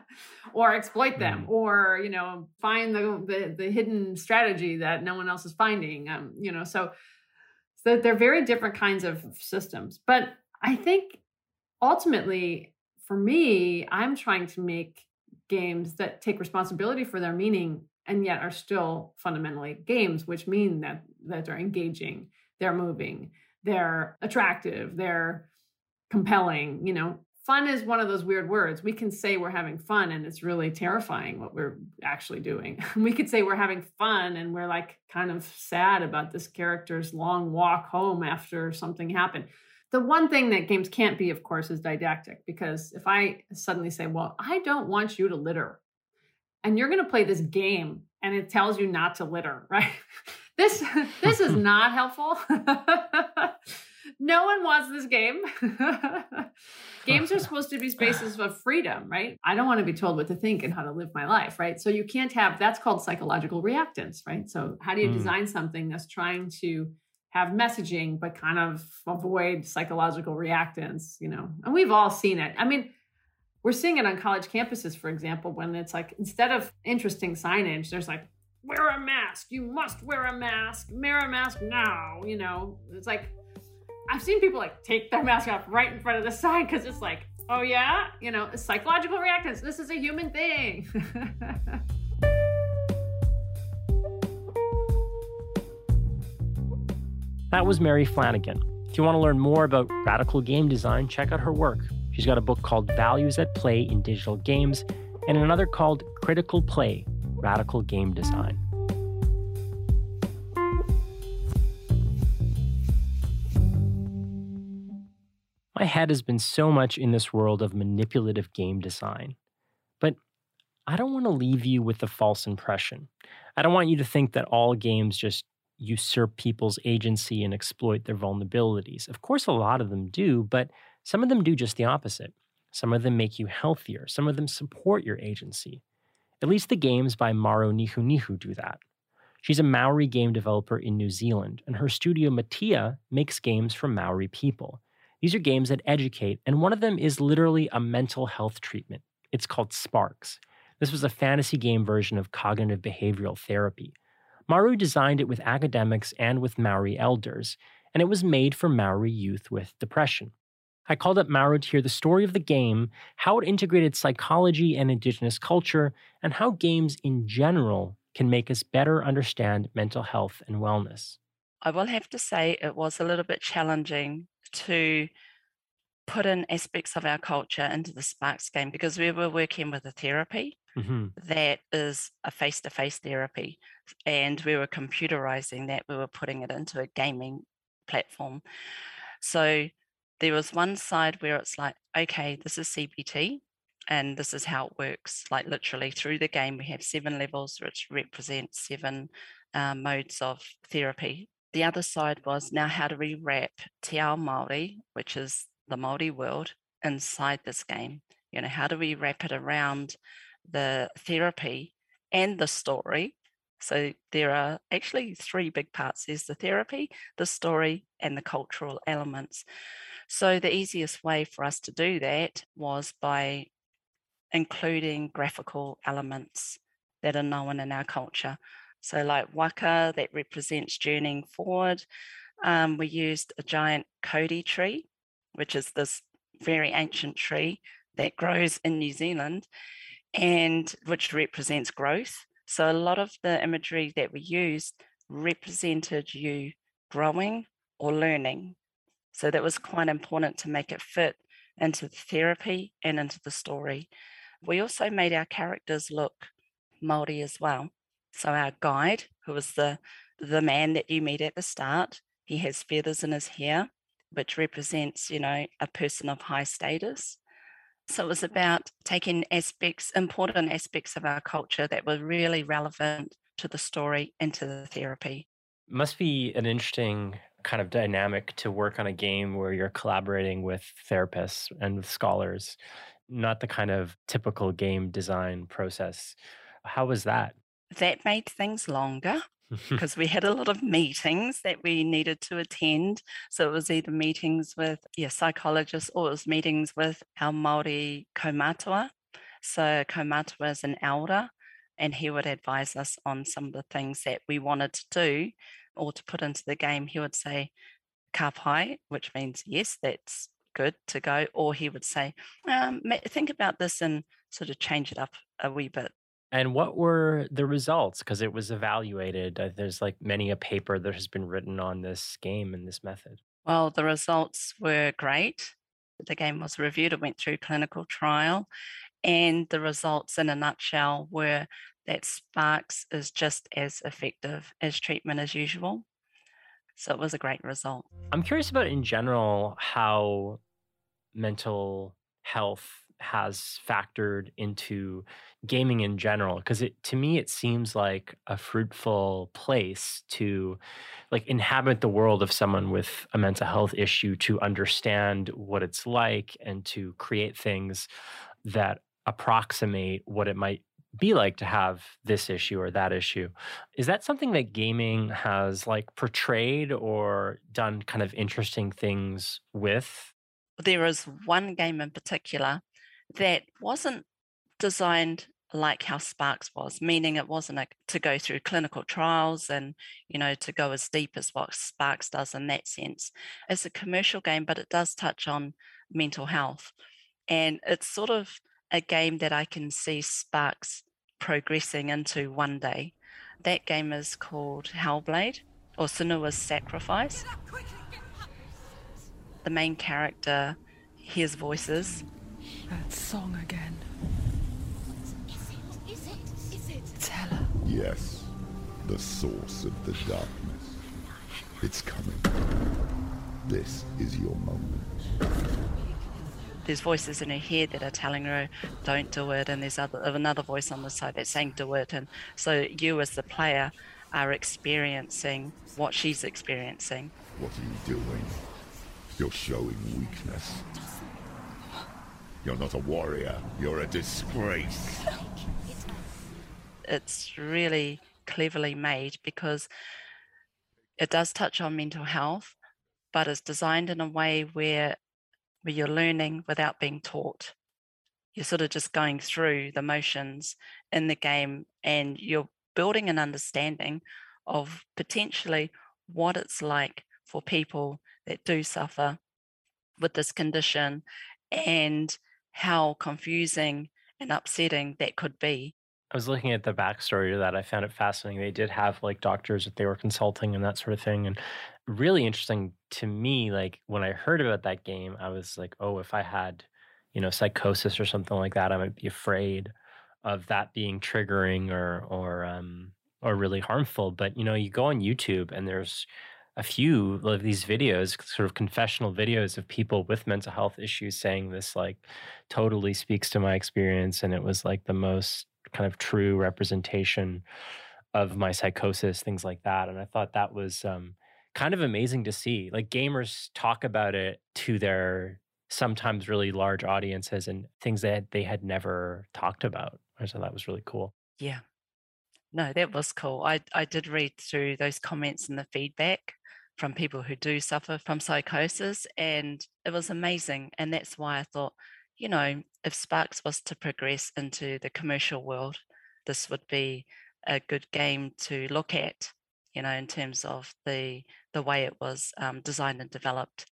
or exploit them mm. or you know find the, the, the hidden strategy that no one else is finding um you know so so they're very different kinds of systems. But I think ultimately, for me, I'm trying to make games that take responsibility for their meaning and yet are still fundamentally games, which mean that that they're engaging, they're moving, they're attractive, they're compelling. You know, fun is one of those weird words. We can say we're having fun and it's really terrifying what we're actually doing. we could say we're having fun and we're like kind of sad about this character's long walk home after something happened. The one thing that games can't be, of course, is didactic because if I suddenly say, Well, I don't want you to litter, and you're going to play this game and it tells you not to litter, right? this this is not helpful. no one wants this game. Games are supposed to be spaces of freedom, right? I don't want to be told what to think and how to live my life, right? So you can't have that's called psychological reactance, right? So how do you mm. design something that's trying to have messaging but kind of avoid psychological reactance, you know? And we've all seen it. I mean, we're seeing it on college campuses, for example, when it's like instead of interesting signage, there's like wear a mask. You must wear a mask. Wear a mask now. You know, it's like I've seen people like take their mask off right in front of the sign because it's like, oh yeah, you know, psychological reactance. This is a human thing. that was Mary Flanagan. If you want to learn more about radical game design, check out her work. She's got a book called Values at Play in Digital Games and another called Critical Play Radical Game Design. My head has been so much in this world of manipulative game design. But I don't want to leave you with a false impression. I don't want you to think that all games just usurp people's agency and exploit their vulnerabilities. Of course, a lot of them do, but some of them do just the opposite. Some of them make you healthier, some of them support your agency. At least the games by Maru Nihoniho do that. She's a Maori game developer in New Zealand, and her studio Metia makes games for Maori people. These are games that educate, and one of them is literally a mental health treatment. It's called SPARX. This was a fantasy game version of cognitive behavioral therapy. Maru designed it with academics and with Maori elders, and it was made for Maori youth with depression. I called up Maru to hear the story of the game, how it integrated psychology and indigenous culture, and how games in general can make us better understand mental health and wellness. I will have to say it was a little bit challenging to put in aspects of our culture into the SPARX game because we were working with a therapy mm-hmm. that is a face to face therapy. And we were computerizing that, we were putting it into a gaming platform. So there was one side where it's like, okay, this is CBT and this is how it works. Like literally through the game, we have seven levels, which represent seven uh, modes of therapy the other side was now how do we wrap Te Ao Māori, which is the Māori world, inside this game? You know, how do we wrap it around the therapy and the story? So there are actually three big parts. There's the therapy, the story, and the cultural elements. So the easiest way for us to do that was by including graphical elements that are known in our culture. So, like waka, that represents journeying forward. Um, we used a giant Kauri tree, which is this very ancient tree that grows in New Zealand and which represents growth. So, a lot of the imagery that we used represented you growing or learning. So, that was quite important to make it fit into the therapy and into the story. We also made our characters look Māori as well. So our guide, who was the the man that you meet at the start, he has feathers in his hair, which represents, you know, a person of high status. So it was about taking aspects, important aspects of our culture that were really relevant to the story and to the therapy. Must be an interesting kind of dynamic to work on a game where you're collaborating with therapists and with scholars, not the kind of typical game design process. How was that? that made things longer because we had a lot of meetings that we needed to attend. So it was either meetings with yeah, psychologists or it was meetings with our Māori kaumatua. So kaumatua is an elder and he would advise us on some of the things that we wanted to do or to put into the game. He would say, ka pai, which means yes, that's good to go. Or he would say, um, think about this and sort of change it up a wee bit. And what were the results? Because it was evaluated. Uh, there's like many a paper that has been written on this game and this method. Well, the results were great. The game was reviewed, it went through clinical trial, and the results in a nutshell were that SPARX is just as effective as treatment as usual. So it was a great result. I'm curious about in general how mental health has factored into gaming in general because it to me it seems like a fruitful place to like inhabit the world of someone with a mental health issue to understand what it's like and to create things that approximate what it might be like to have this issue or that issue. Is that something that gaming has like portrayed or done kind of interesting things with? There is one game in particular that wasn't designed like how SPARX was, meaning it wasn't a, to go through clinical trials and, you know, to go as deep as what SPARX does in that sense. It's a commercial game, but it does touch on mental health. And it's sort of a game that I can see SPARX progressing into one day. That game is called Hellblade or Senua's Sacrifice. The main character hears voices. That song again. Is it? Is it? Is it? It's Hela. Yes, the source of the darkness. It's coming. This is your moment there's voices in her head that are telling her don't do it and there's other, another voice on the side that's saying do it and so you as the player are experiencing what she's experiencing what are you doing you're showing weakness you're not a warrior you're a disgrace it's really cleverly made because it does touch on mental health but it's designed in a way where where you're learning without being taught. You're sort of just going through the motions in the game and you're building an understanding of potentially what it's like for people that do suffer with this condition and how confusing and upsetting that could be. I was looking at the backstory to that. I found it fascinating. They did have like doctors that they were consulting and that sort of thing. And really interesting to me like when i heard about that game i was like oh if i had you know psychosis or something like that i might be afraid of that being triggering or or um or really harmful but you know you go on youtube and there's a few of these videos sort of confessional videos of people with mental health issues saying this like totally speaks to my experience and it was like the most kind of true representation of my psychosis things like that and i thought that was um kind of amazing to see. Like gamers talk about it to their sometimes really large audiences and things that they had never talked about. So that was really cool. Yeah. No, that was cool. I, I did read through those comments and the feedback from people who do suffer from psychosis, and it was amazing. And that's why I thought, you know, if SPARX was to progress into the commercial world, this would be a good game to look at you know, in terms of the the way it was um, designed and developed.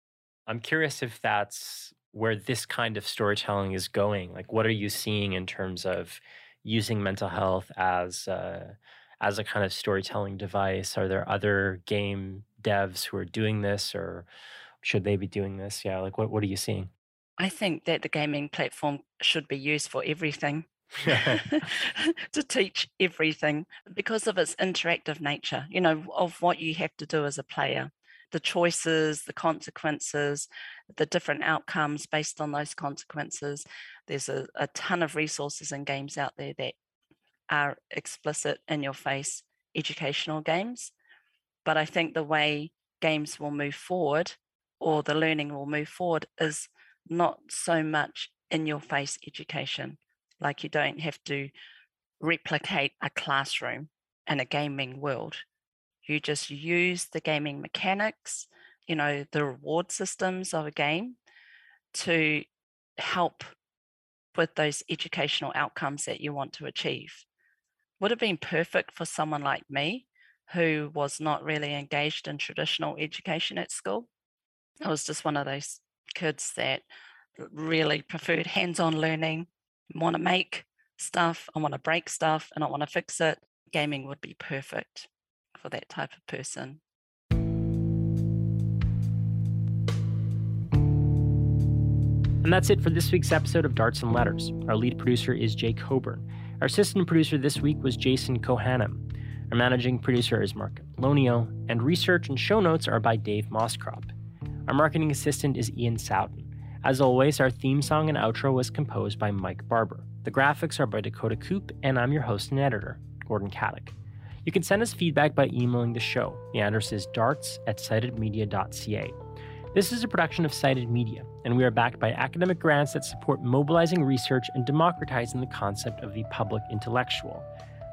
I'm curious if that's where this kind of storytelling is going. Like, what are you seeing in terms of using mental health as a, as a kind of storytelling device? Are there other game devs who are doing this, or should they be doing this? Yeah, like what what are you seeing? I think that the gaming platform should be used for everything. to teach everything because of its interactive nature, you know, of what you have to do as a player, the choices, the consequences, the different outcomes based on those consequences. There's a, a ton of resources and games out there that are explicit in your face educational games. But I think the way games will move forward or the learning will move forward is not so much in your face education like you don't have to replicate a classroom in a gaming world. You just use the gaming mechanics, you know, the reward systems of a game to help with those educational outcomes that you want to achieve. Would have been perfect for someone like me who was not really engaged in traditional education at school. I was just one of those kids that really preferred hands on learning, want to make stuff, I want to break stuff, and I want to fix it, gaming would be perfect for that type of person. And that's it for this week's episode of Darts and Letters. Our lead producer is Jake Coburn. Our assistant producer this week was Jason Kohanem. Our managing producer is Mark Lonio, and research and show notes are by Dave Moscrop. Our marketing assistant is Ian Souton. As always, our theme song and outro was composed by Mike Barber. The graphics are by Dakota Coop, and I'm your host and editor, Gordon Katic. You can send us feedback by emailing the show. The address is darts at citedmedia.ca. This is a production of Cited Media, and we are backed by academic grants that support mobilizing research and democratizing the concept of the public intellectual.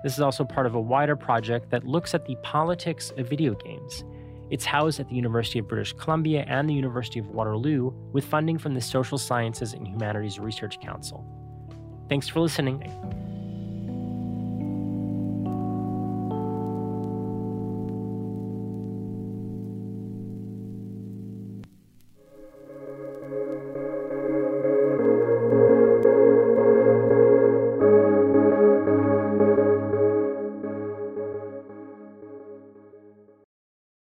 This is also part of a wider project that looks at the politics of video games. It's housed at the University of British Columbia and the University of Waterloo with funding from the Social Sciences and Humanities Research Council. Thanks for listening.